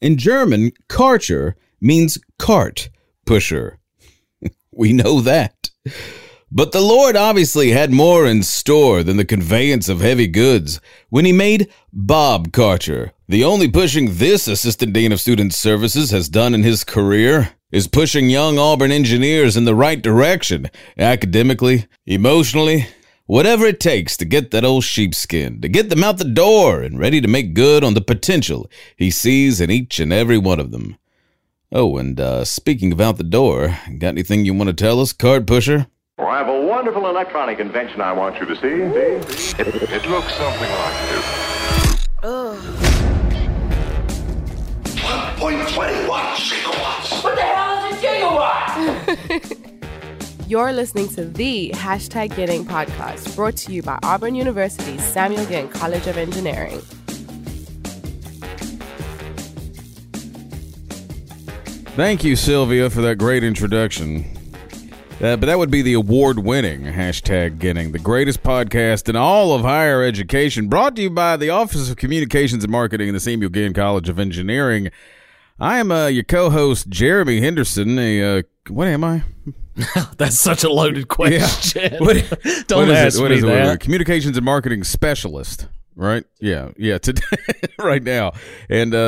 In German, Karcher means cart pusher. we know that. But the Lord obviously had more in store than the conveyance of heavy goods when he made Bob Karcher. The only pushing this Assistant Dean of Student Services has done in his career is pushing young Auburn engineers in the right direction, academically, emotionally, whatever it takes to get that old sheepskin, to get them out the door and ready to make good on the potential he sees in each and every one of them. Oh, and uh, speaking of out the door, got anything you want to tell us, card pusher? Oh, I have a wonderful electronic invention I want you to see. See? It, it looks something like this. 1.21 gigawatts. What the hell is a gigawatt? You're listening to the Hashtag Getting podcast, brought to you by Auburn University's Samuel Ginn College of Engineering. Thank you, Sylvia, for that great introduction. Uh, but that would be the award winning hashtag getting the greatest podcast in all of higher education, brought to you by the Office of Communications and Marketing in the Samuel Ginn College of Engineering. I am uh, your co host, Jeremy Henderson. A, uh, what am I? That's such a loaded question. What- Don't what is ask it? What me is it? that. Communications and marketing specialist, right? Yeah, yeah. Today, right now, and uh,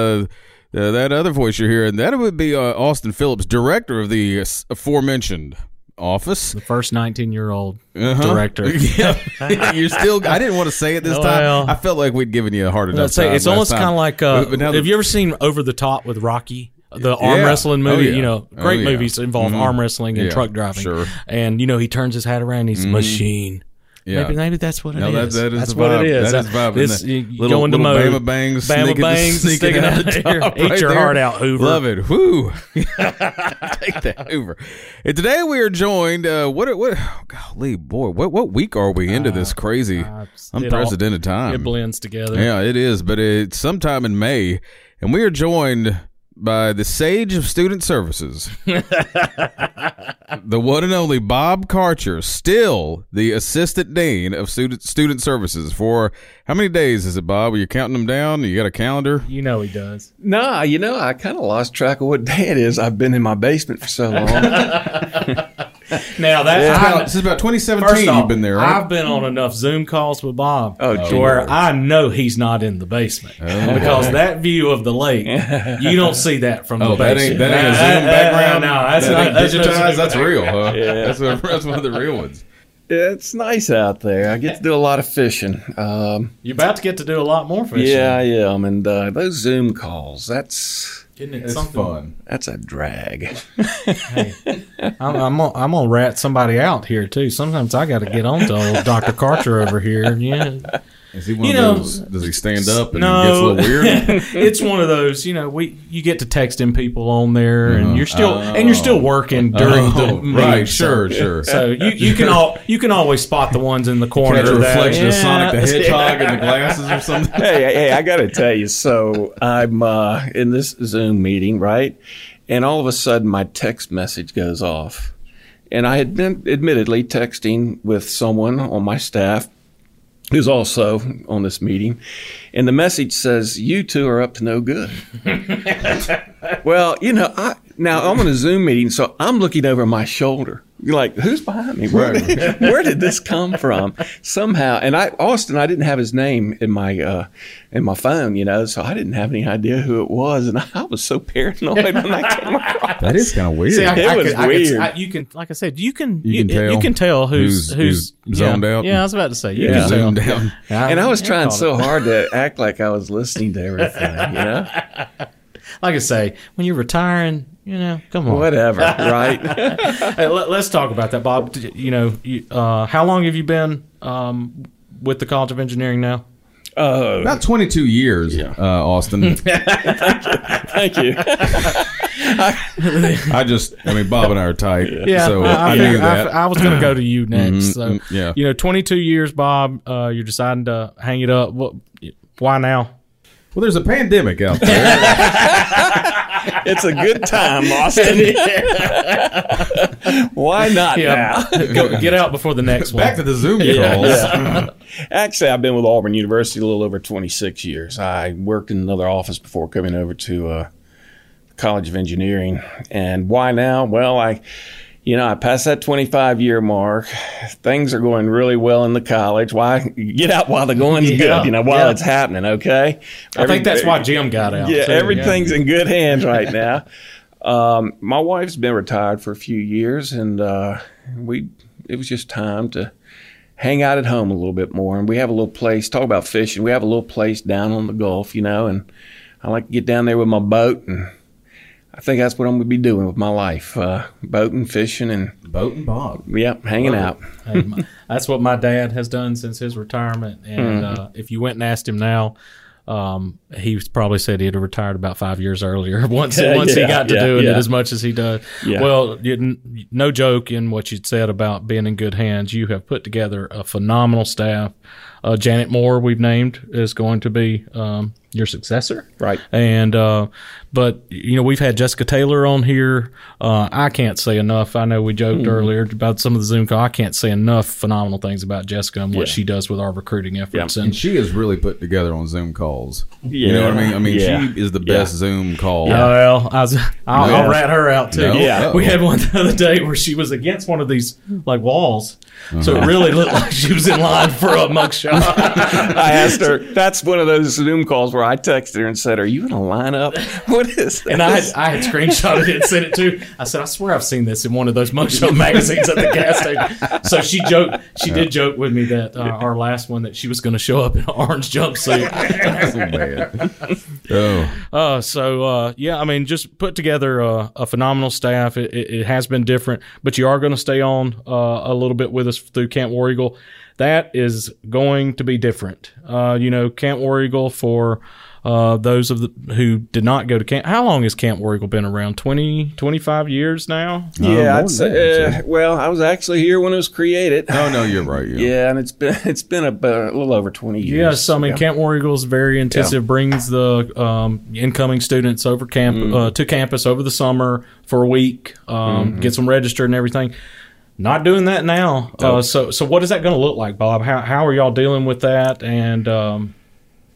uh, that other voice you're hearing, that would be uh, Austin Phillips, director of the uh, aforementioned office. The first 19 year old Uh-huh. director. yeah, you're still. I didn't want to say it this Well. time. I felt like we'd given you a hard enough say time it's almost kind of like uh, But- but have the- you ever seen Over the Top with Rocky? The arm Yeah. wrestling Oh, movie, yeah. you know, Oh, great yeah. movies involve Mhm. arm wrestling and Yeah, truck driving. sure. And you know, he turns his hat around, and he's a machine. Yeah. Maybe, maybe that's what it is. No, that, that is that's the what vibe. it is. That is the vibe. This, And the you, you little, go into little mode. Bama bangs, Bama sneaking, bangs sneaking sticking out out the there. top Eat right your there. heart out, Hoover. Love it. Whoo. Take that Hoover. And today we are joined. Uh, what? What? Golly, boy, what? What week are we into this crazy, uh, it unprecedented time? It blends together. Yeah, it is. But it's sometime in May, and we are joined by the sage of student services, the one and only Bob Karcher, still the assistant dean of student student services. For how many days is it, Bob? Are you counting them down? You got a calendar? You know he does. Nah, you know, I kind of lost track of what day it is. I've been in my basement for so long. Now that It's I- about- This is about 2017. Off, You've been there, right? I've been on enough Zoom calls with Bob Oh, to where I know he's not in the basement because that view of the lake, you don't see that from Oh, the that basement. ain't that ain't a Zoom background. No, that's that not ain't that's digitized. That's real, huh? That's, a, that's one of the real ones. it's nice out there. I get to do a lot of fishing. Um, You're about to get to do a lot more fishing. yeah, I am. And uh, those Zoom calls, that's Isn't it It's something? fun. that's a drag. I'm, I'm, gonna, I'm gonna rat somebody out here too. Sometimes I got to get on to old Dr. Carter over here. Yeah. Is he one You of know, those? Does he stand up and no, gets a little weird? it's one of those. You know, we you get to texting people on there, and you're still and you're still working during Oh, the right, sure, so, sure. So you, you can all you can always spot the ones in the corner. Catch a that- reflection of Sonic the Hedgehog in the glasses or something. hey, hey, I got to tell you. So I'm uh, in this Zoom meeting, right? And all of a sudden, my text message goes off. And I had been admittedly texting with someone on my staff who's also on this meeting. And the message says, You two are up to no good. well, you know, I, now I'm on a Zoom meeting, so I'm looking over my shoulder. You're like, who's behind me? Where, did, where did this come from? Somehow, and I Austin, I didn't have his name in my uh, in my phone, you know, so I didn't have any idea who it was, and I was so paranoid when I came across. That is kind of weird. See, I, It I was could- I could- weird. I- you can, like I said, you can You can tell you can tell who's who's- who's, who's zoned yeah, out. Yeah, I was about to say you Yeah. can tell. Zoomed down. and I was Yeah, trying so it. hard to act like I was listening to everything, you know. Like I say, when you're retiring, you know, come on. Whatever, right? Hey, let, us talk about that, Bob. You know, you, uh, how long have you been um, with the College of Engineering now? Oh, About 22 years, uh, Austin. thank you. Thank you. I just, I mean, Bob and I are tight. Yeah, so I, I, I, knew figured- I- that. I, was going to go to you next. Mhm, so, yeah. you know, 22 years, Bob. Uh, you're deciding to hang it up. What? Why now? well, there's a pandemic out there. It's a good time, Austin. Why not Yeah, now? go, get out before the next one. Back to the Zoom calls. Yeah. Actually, I've been with Auburn University a little over 26 years. I worked in another office before coming over to uh, College of Engineering. And why now? Well, I, you know, I passed that 25 year mark. Things are going really well in the college. Why get out while the going's Yeah, good? You know, while yeah. it's happening. Okay. I think that's why Jim got out. Yeah, too, everything's in good hands right now. um, my wife's been retired for a few years, and uh, we it was just time to hang out at home a little bit more. And we have a little place. Talk about fishing. We have a little place down on the Gulf, you know, and I like to get down there with my boat, and I think that's what I'm going to be doing with my life: uh, boating, fishing, and Boat and Bob. yep, hanging out. Hey, my- that's what my dad has done since his retirement. And Mm-hmm. uh, if you went and asked him now, um, he probably said he'd have retired about five years earlier. Once once he got to yeah, doing it as much as he does. Yeah. Well, you, no joke in what you said about being in good hands. You have put together a phenomenal staff. Uh, Janet Moore, we've named, is going to be um, your successor. Right. And uh, but you know we've had Jessica Taylor on here. Uh, I can't say enough. I know we joked earlier about some of the Zoom call. I can't say enough phenomenal things about Jessica and what Yeah. she does with our recruiting efforts. And And she is really put together on Zoom calls. Yeah. You know what I mean? I mean, Yeah. she is the Yeah. best Zoom call. Well, I was, I'll, No. I'll rat her out too. No? Yeah. we had one the other day where she was against one of these like walls, so Uh-huh. it really looked like she was in line for a mugshot. I asked her. That's one of those Zoom calls where I texted her and said, "Are you in a lineup? What is this?" And I had, I had screenshotted it and sent it to. I said, I swear I've seen this in one of those mugshot magazines at the gas station. So she joked. She did joke with me that uh, our last one that she was going to show up in an orange jumpsuit. Bad. Oh, Uh, so uh, yeah, I mean, just put together a, a phenomenal staff. It, it, it has been different, but you are going to stay on uh, a little bit with us through Camp War Eagle. That is going to be different. Uh, you know, Camp War Eagle for uh, those of the who did not go to camp. How long has Camp War Eagle been around? 20, 25 years now. more Yeah, I'd say, that, uh, well, I was actually here when it was created. no, no, you're right. Yeah. Yeah, and it's been it's been about a little over twenty years. Yeah, so I mean, Camp War Eagle is very intensive. Brings the um, incoming students over camp Mm-hmm. uh, to campus over the summer for a week, um, Mm-hmm. gets them registered and everything. Not doing that now. Uh, so, so what is that going to look like, Bob? How how are y'all dealing with that? And um,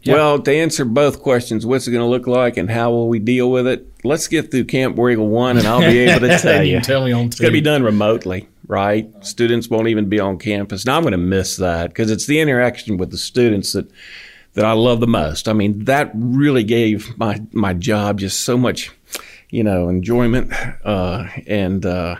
Yeah. Well, to answer both questions, what's it going to look like and how will we deal with it? Let's get through Camp War Eagle 1 and I'll be able to tell you tell me on It's going to be done remotely, right? Students won't even be on campus. Now I'm going to miss that because it's the interaction with the students that that I love the most. I mean, that really gave my my job just so much, you know, enjoyment, uh, and uh,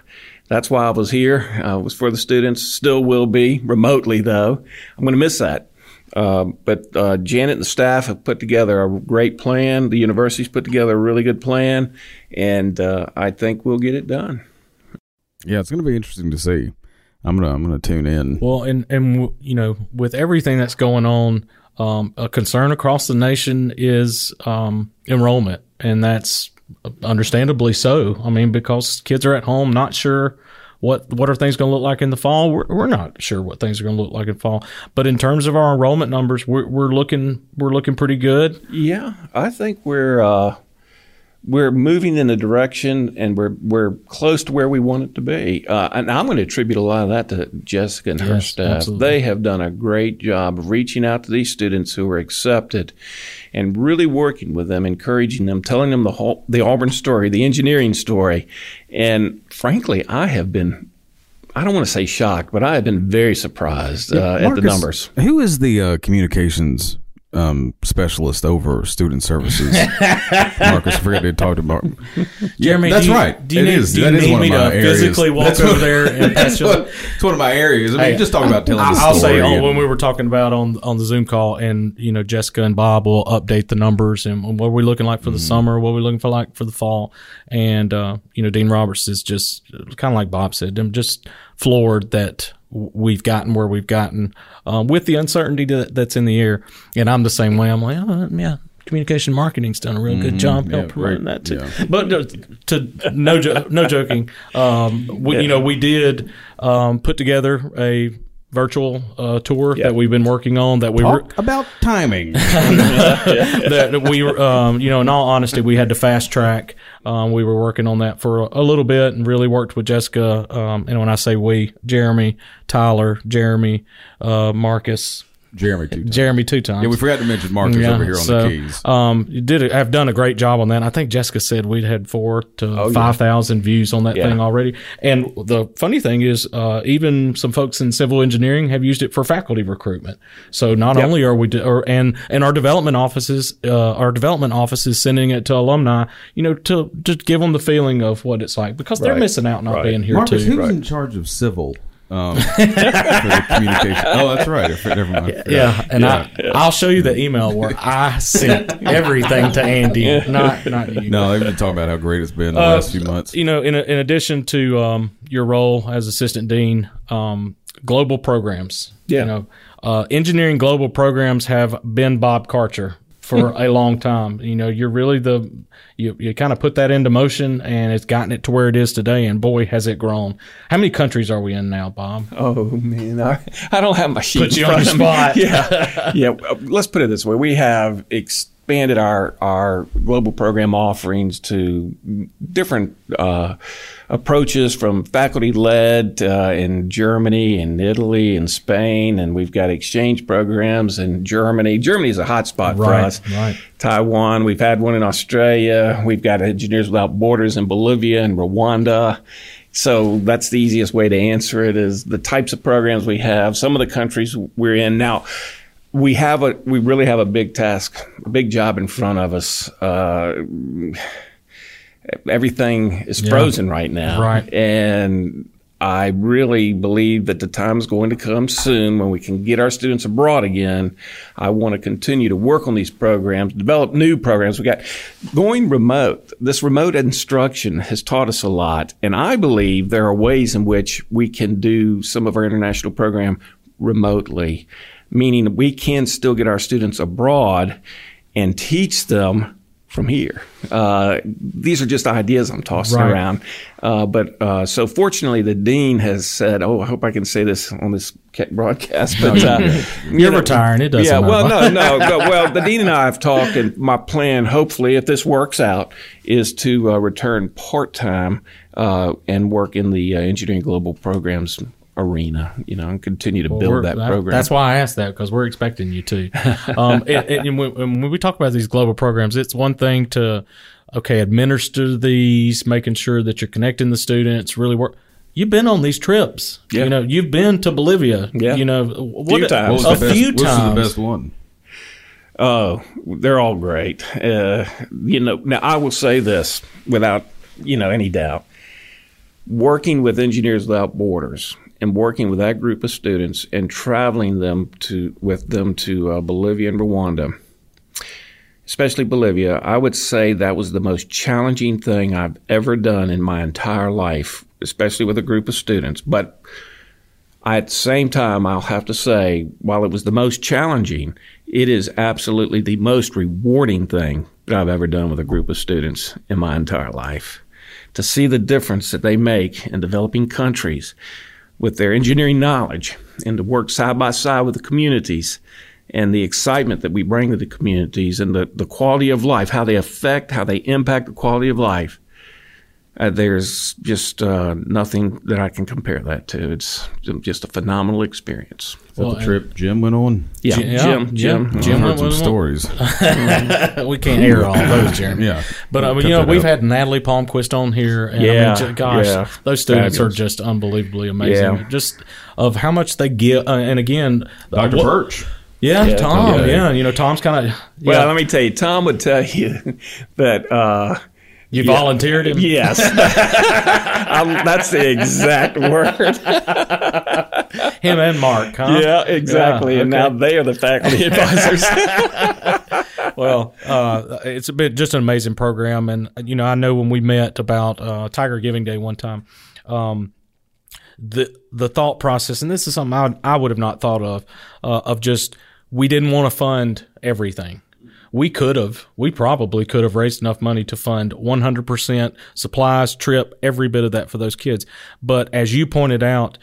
that's why I was here. Uh, was for the students. Still will be remotely though. I'm going to miss that. Um, but uh, Janet and the staff have put together a great plan. The university's put together a really good plan, and uh, I think we'll get it done. Yeah, it's going to be interesting to see. I'm gonna I'm gonna tune in. Well, and and you know, with everything that's going on, um, a concern across the nation is um, enrollment, and that's understandably so. I mean, because kids are at home, not sure what what are things going to look like in the fall. We're, we're not sure what things are going to look like in fall. But in terms of our enrollment numbers, we're we're looking we're looking pretty good. Yeah, I think we're uh, we're moving in the direction, and we're we're close to where we want it to be. Uh, and I'm going to attribute a lot of that to Jessica and her staff. absolutely. They have done a great job of reaching out to these students who are accepted, and really working with them, encouraging them, telling them the whole the Auburn story, the engineering story, and frankly, I have been. I don't want to say shocked, but I have been very surprised uh, at the numbers. Who is the uh, communications um, specialist over student services? Marcus, I forgot to talk about. Jeremy, that's do you, right. Do you It need, is. do you That is need one of my to areas. physically walk That's over what- there and That's what, it's one of my areas. I mean, Hey, just talking about telling the I'll say story. oh, and- when we were talking about on on the Zoom call, and you know Jessica and Bob will update the numbers and what we're looking like for the summer, what we're looking for like for the fall, and uh, you know Dean Roberts is just kind of like Bob said, I'm just floored that we've gotten where we've gotten um, with the uncertainty that, that's in the air, and I'm the same way. I'm like, oh yeah. Communication marketing's done a real good job yeah, help promoting right, that too. yeah. But uh, to no jo- no joking, um, we, you know we did um, put together a virtual uh, tour that we've been working on that we were Talk about timing. that we um, you know in all honesty we had to fast track um, we were working on that for a, a little bit and really worked with Jessica um, and when I say we Jeremy Tyler Jeremy uh, Marcus Jeremy too. Jeremy two times. Yeah, we forgot to mention Marcus over here on so, the keys. Um, you did have done a great job on that. I think Jessica said we'd had four to Oh, yeah. five thousand views on that Yeah. thing already. And the funny thing is, uh, even some folks in civil engineering have used it for faculty recruitment. So not only are we, de- or, and and our development offices, uh, our development offices sending it to alumni, you know, to to give them the feeling of what it's like because they're missing out not Right. being here Marcus, too. who's in charge of civil um, for the communication? Oh, that's right. Never mind. Yeah, and I I'll show you the email where I sent everything to Andy, not not you. No, they've been talking about how great it's been the Uh, last few months. You know, in in addition to um, your role as assistant dean, um, global programs. Yeah. You know, uh, engineering global programs have been Bob Karcher for a long time. You know, you're really the you you kind of put that into motion, and it's gotten it to where it is today. And boy, has it grown! How many countries are we in now, Bob? Oh man, I, I don't have my sheet. Put you on the spot. Yeah, yeah. Let's put it this way: we have expanded our our global program offerings to different uh, approaches, from faculty led uh, in Germany and Italy and Spain, and we've got exchange programs in Germany. Germany is a hotspot for Right, us. right. Taiwan. We've had one in Australia. We've got Engineers Without Borders in Bolivia and Rwanda. So that's the easiest way to answer it is the types of programs we have, some of the countries we're in. Now, we have a we really have a big task, a big job in front of us. Uh, everything is frozen right now. Right. And I really believe that the time is going to come soon when we can get our students abroad again. I want to continue to work on these programs, develop new programs. We got going remote. This remote instruction has taught us a lot. And I believe there are ways in which we can do some of our international program remotely, meaning we can still get our students abroad and teach them from here. Uh, these are just ideas I'm tossing Right. around. Uh, but uh, so fortunately, the dean has said, "Oh, I hope I can say this on this broadcast." But uh, you You're retiring. It doesn't Yeah. Well, no, no. no well, the dean and I have talked, and my plan, hopefully, if this works out, is to uh, return part time uh, and work in the uh, engineering global programs arena. You know, and continue to Well, build we're- that program. That's why I asked that because we're expecting you to. Um, and, and when, and when we talk about these global programs, it's one thing to okay administer these, making sure that you're connecting the students, really work. You've been on these trips. Yeah. You know, you've been to Bolivia. Yeah. You know, what, times. What a best, few what was times. the best one? Oh, they're all great. Uh, you know, now I will say this without, you know, any doubt. Working with Engineers Without Borders and working with that group of students and traveling them to with them to uh, Bolivia and Rwanda, especially Bolivia, I would say that was the most challenging thing I've ever done in my entire life, especially with a group of students. But at the same time, I'll have to say, while it was the most challenging, it is absolutely the most rewarding thing that I've ever done with a group of students in my entire life. To see the difference that they make in developing countries with their engineering knowledge and to work side by side with the communities and the excitement that we bring to the communities and the, the quality of life, how they affect, how they impact the quality of life. Uh, there's just uh, nothing that I can compare that to. It's just a phenomenal experience. Is that the trip Jim went on? Yeah, Jim- Jim, yeah, Jim, Jim went heard some stories. we can't air all those, Jeremy. Yeah. But uh, Cut you know, we've out. had Natalie Palmquist on here, and I Yeah, mean, j- gosh, yeah. those students Fabulous. are just unbelievably amazing. Yeah. Just of how much they give, uh, and again, Dr. what- Birch. yeah, Yeah, Tom, yeah. yeah, you know, Tom's kind of Well, let me tell you, Tom would tell you that. You yeah. volunteered him. Yes, Um, that's the exact word. him and Mark. Huh? Yeah, exactly. Yeah, And now they are the faculty advisors. well, uh, it's a bit just an amazing program, and you know, I know when we met about uh, Tiger Giving Day one time, um, the the thought process, and this is something I, I would have not thought of, uh, of just we didn't want to fund everything. We could have, we probably could have raised enough money to fund 100% supplies, trip, every bit of that for those kids. But as you pointed out,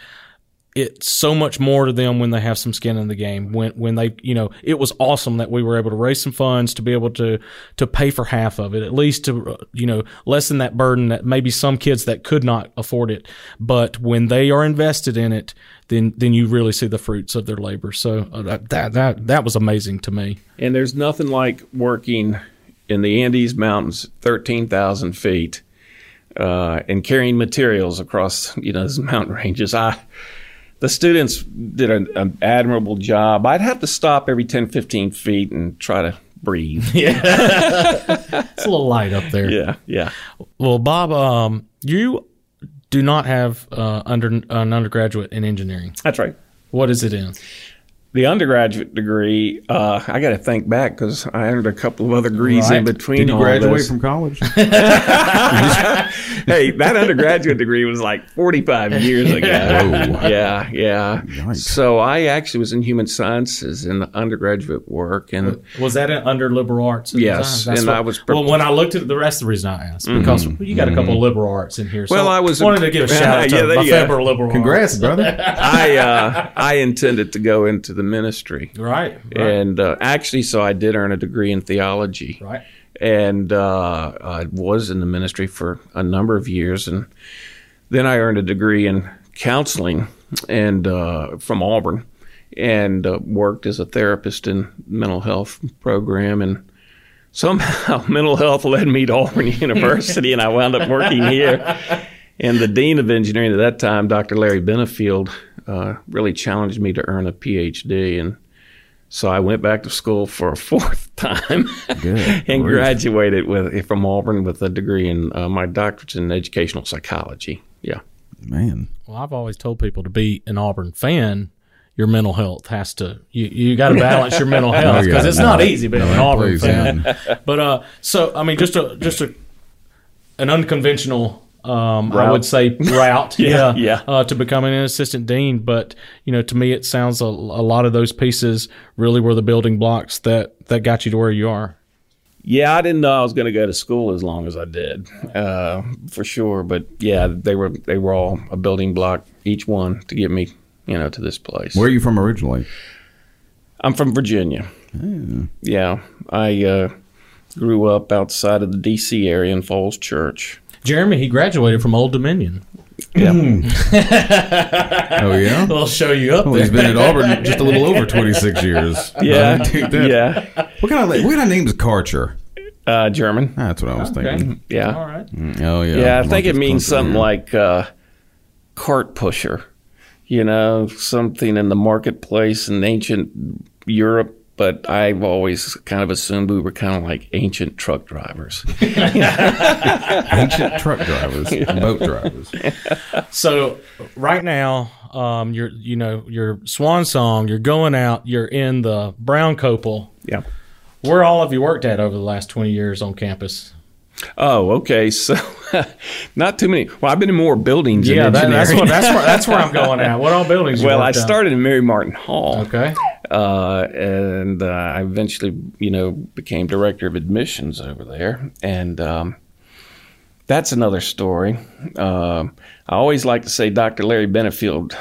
it's so much more to them when they have some skin in the game. When when they, you know, it was awesome that we were able to raise some funds to be able to to pay for half of it, at least to you know lessen that burden that maybe some kids that could not afford it. But when they are invested in it, then then you really see the fruits of their labor. So uh, that that that, that was amazing to me. And there's nothing like working in the Andes Mountains, 13,000 feet, uh, and carrying materials across, you know, those mountain ranges. I, the students did an, an admirable job. I'd have to stop every 10, 15 feet and try to breathe. Yeah. It's a little light up there. Yeah, yeah. Well, Bob, um, you do not have uh, under an undergraduate in engineering. That's right. What is it in? The undergraduate degree, uh, I got to think back because I earned a couple of other degrees in between. Did you all graduate this. from college? hey, that undergraduate degree was like 45 years ago. Whoa. Yeah, yeah. Yikes. So I actually was in human sciences in the undergraduate work, and Was that under liberal arts? and Yes, design? That's and what- I was- well, when I looked at the rest of the reason I asked because you got a couple of liberal arts in here. So Well, I was- wanted to give a shout out to Yeah, my you go. favorite liberal. Congrats, brother. I uh, I intended to go into the ministry. Right, right, and uh, actually, so I did earn a degree in theology. right. and uh, I was in the ministry for a number of years, and then I earned a degree in counseling and uh, from Auburn, and uh, worked as a therapist in mental health program, and somehow mental health led me to Auburn University, and I wound up working here. And the dean of engineering at that time, Dr. Larry Benefield, uh, really challenged me to earn a PhD, and so I went back to school for a fourth time and grief. graduated with from Auburn with a degree in uh, my doctorate's in educational psychology. Yeah. Man. Well, I've always told people to be an Auburn fan. Your mental health has to you you got to balance your mental health yeah, because it's no. not easy being an Auburn please, fan. man. But uh, so I mean, just a just a an unconventional. Um, I would say route, Yeah, yeah. uh, to becoming an assistant dean. But you know, to me, it sounds a, a lot of those pieces really were the building blocks that that got you to where you are. Yeah, I didn't know I was going to go to school as long as I did, uh, for sure. But yeah, they were they were all a building block, each one to get me, you know, to this place. Where are you from originally? I'm from Virginia. Yeah, I uh, grew up outside of the D.C. area in Falls Church. Jeremy, he graduated from Old Dominion. Yeah, Oh, yeah? I'll show you up Well, there. he's been at Auburn just a little over 26 years. yeah, I dig that. yeah. What kind of what kind of name is Karcher? Uh, German. That's what I was Okay. thinking. Yeah. All right. Oh yeah. Yeah, I think it means Clunker, something like uh, cart pusher. You know, something in the marketplace in ancient Europe. But I've always kind of assumed we were kind of like ancient truck drivers. ancient truck drivers, boat drivers. So right now, um, you're you know your swan song. You're going out. You're in the brown Kopel. yeah. Where all have you worked at over the last twenty years on campus? Oh, okay. So, not too many. Well, I've been in more buildings. Yeah, that, that's what that's where that's where I'm going at. What all buildings? You well, I worked at? started in Mary Martin Hall. Okay. Uh, and uh, I eventually, you know, became director of admissions over there, and um, that's another story. Um I always like to say Dr. Larry Benefield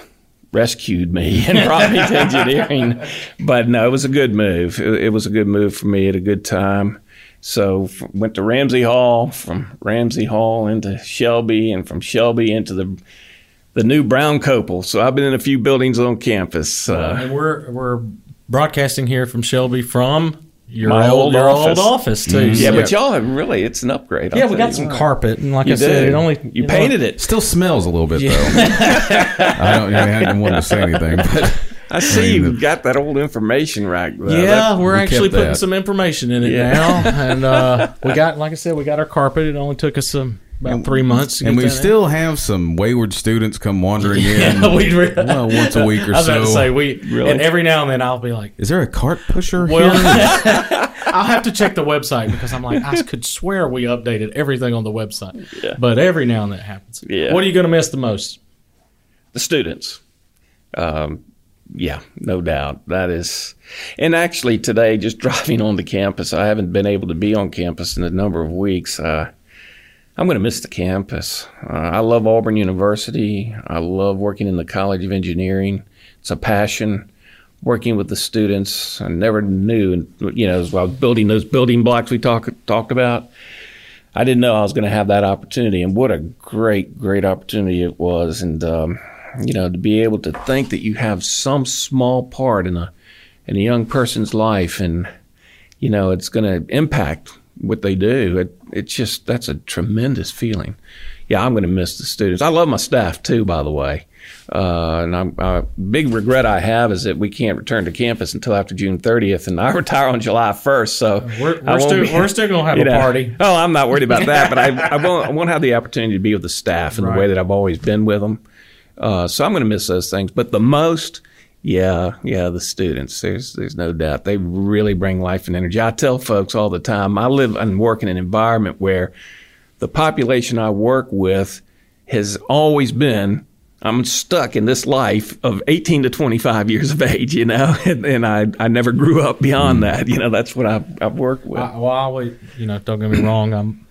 rescued me and brought me to engineering, but no, it was a good move. It, it was a good move for me at a good time. So f- went to Ramsey Hall, from Ramsey Hall into Shelby, and from Shelby into the the new Brown Kopel. So I've been in a few buildings on campus. Uh, and we're we're broadcasting here from Shelby from your My old, old your office. old office too. Yeah, So- but y'all have really, it's an upgrade. I'll yeah, we got you some what. carpet, and like You I said, it only you know, painted it. Still smells a little bit though. I don't. I hadn't wanted to say anything, but I see you got that old information right. there. Yeah, That- we're we actually putting that. some information in it Yeah. now, and uh, we got, like I said, we got our carpet. It only took us some about three months, and we that in. still have some wayward students come wandering in. We re- well, once a week or so. I was about to say we, and every now and then I'll be like, Is there a cart pusher well, here? I'll have to check the website because I'm like, I could swear we updated everything on the website, but every now and then it happens. Yeah. What are you going to miss the most? the students. Um, yeah, no doubt. That is, and actually today, just driving on the campus, I haven't been able to be on campus in a number of weeks. Uh, I'm going to miss the campus. Uh, I love Auburn University. I love working in the College of Engineering. It's a passion. Working with the students, I never knew, you know, as I was building those building blocks we talked talked about. I didn't know I was going to have that opportunity, and what a great, great opportunity it was. And um, you know, to be able to think that you have some small part in a in a young person's life, and you know, it's going to impact what they do. It, it's just that's a tremendous feeling. Yeah, I'm going to miss the students. I love my staff too, by the way. Uh, and I'm, uh, big regret I have is that we can't return to campus until after June 30th, and I retire on July 1st. So We're, we're still be- we're still gonna have you a party. Oh, I'm not worried about that, but I, I won't I won't have the opportunity to be with the staff in the way that I've always been with them. Uh, so I'm going to miss those things. But the most, yeah, yeah, the students. There's there's no doubt they really bring life and energy. I tell folks all the time. I live and work in an environment where the population I work with has always been. I'm stuck in this life of 18 to 25 years of age, you know, and, and I, I never grew up beyond mm. that. You know, that's what I've, I've worked with. I, well, I always, you know, don't get me wrong. I'm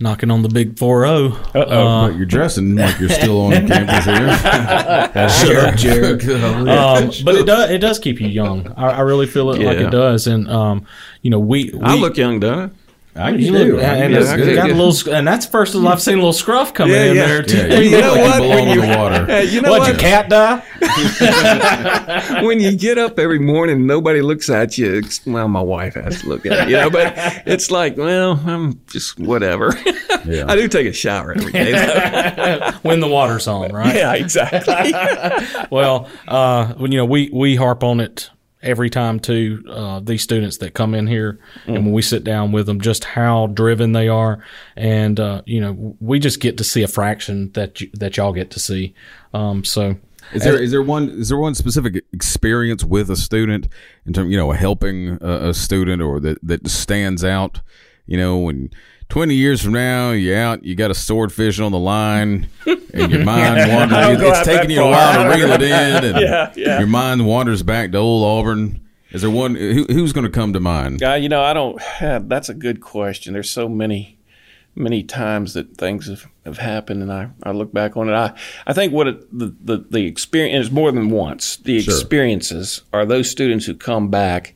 knocking on the big four zero. But you're dressing like you're still on campus here. Shut up, Jared. Um, but it does it does keep you young. I, I really feel it like it does. And um, you know, we, we I look young, don't I? I you do. look, and Yeah, it's I got could- a little, and that's the first time I've seen a little scruff coming Yeah, in yeah. there too. Yeah, you, You know like what? you belong When in the water. Hey, you know What what? your cat die? when you get up every morning, nobody looks at you. It's- Well, my wife has to look at you, you know. But it's like, well, I'm just whatever. Yeah. I do take a shower every day. when the water's on, right? yeah, exactly. Well, uh, when you know we we harp on it every time to uh, these students that come in here mm. and when we sit down with them just how driven they are and uh, you know we just get to see a fraction that you, that y'all get to see um, so is there as, is there one is there one specific experience with a student in terms you know helping a, a student or that that stands out you know and 20 years from now, you're out, you got a swordfish on the line, and your mind wanders. it's taking you a while to reel it in, and yeah, yeah. your mind wanders back to old Auburn. Is there one who, who's going to come to mind? Uh, you know, I don't. That's a good question. There's so many, many times that things have, have happened, and I, I look back on it. I, I think what it, the, the the experience is more than once. The sure. experiences are those students who come back,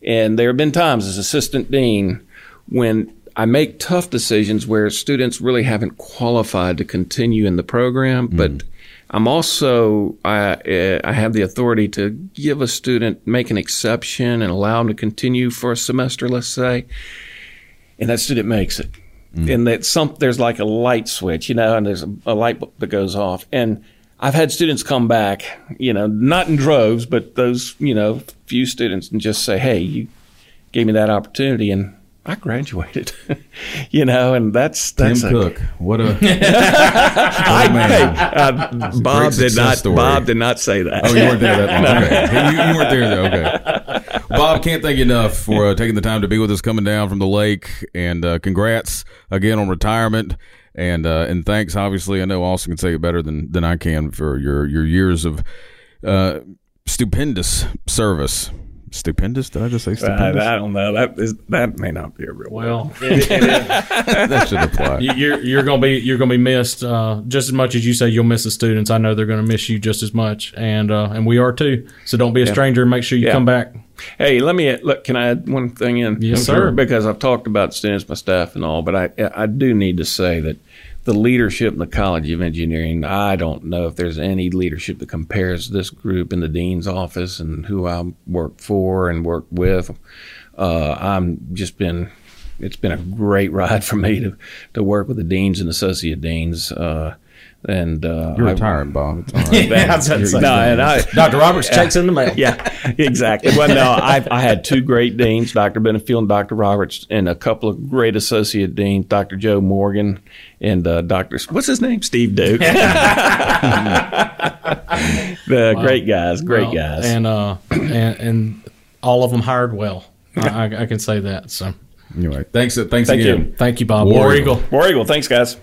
and there have been times as assistant dean when I make tough decisions where students really haven't qualified to continue in the program, but I'm also I uh, I have the authority to give a student make an exception and allow them to continue for a semester, let's say, and that student makes it, and that some there's like a light switch, you know, and there's a, a light that goes off, and I've had students come back, you know, not in droves, but those you know few students, and just say, hey, you gave me that opportunity, and I graduated, you know, and that's Tim that's a, Cook. What a a I, hey, uh, Bob did not. story. Bob did not say that. Oh, you weren't there that long. Okay. You, you weren't there. Okay. Bob, can't thank you enough for uh, taking the time to be with us, coming down from the lake, and uh, congrats again on retirement. And uh, and thanks. Obviously, I know Austin can say it better than than I can for your your years of uh, stupendous service. Stupendous? Did I just say I, stupendous? I don't know. That is that may not be a real. well, that should apply. you- you're you're gonna be you're gonna be missed uh, just as much as you say you'll miss the students. I know they're gonna miss you just as much, and uh, and we are too. So don't be a stranger and make sure you Yeah. come back. Hey, let me look. Can I add one thing in? Yes, sir. Because I've talked about students, my staff, and all, but I I do need to say that the leadership in the College of Engineering, I don't know if there's any leadership that compares this group in the dean's office and who I work for and work with. Uh, I'm just been. It's been a great ride for me to to work with the deans and associate deans. Uh, and uh, You're I- retired, Bob. It's all right. Yeah, I was about to say. no, and I, Dr. Roberts checks in the mail. yeah, exactly. Well, no, I, I had two great deans, Dr. Benefield and Dr. Roberts, and a couple of great associate deans, Dr. Joe Morgan and uh, Dr. what's his name, Steve Duke. the great guys, great Well, guys. and uh and, and all of them hired well. I, I, I can say that. So Anyway, thanks. Thanks Thank again. you. thank you, Bob. War War Eagle. Eagle. War Eagle, thanks, guys.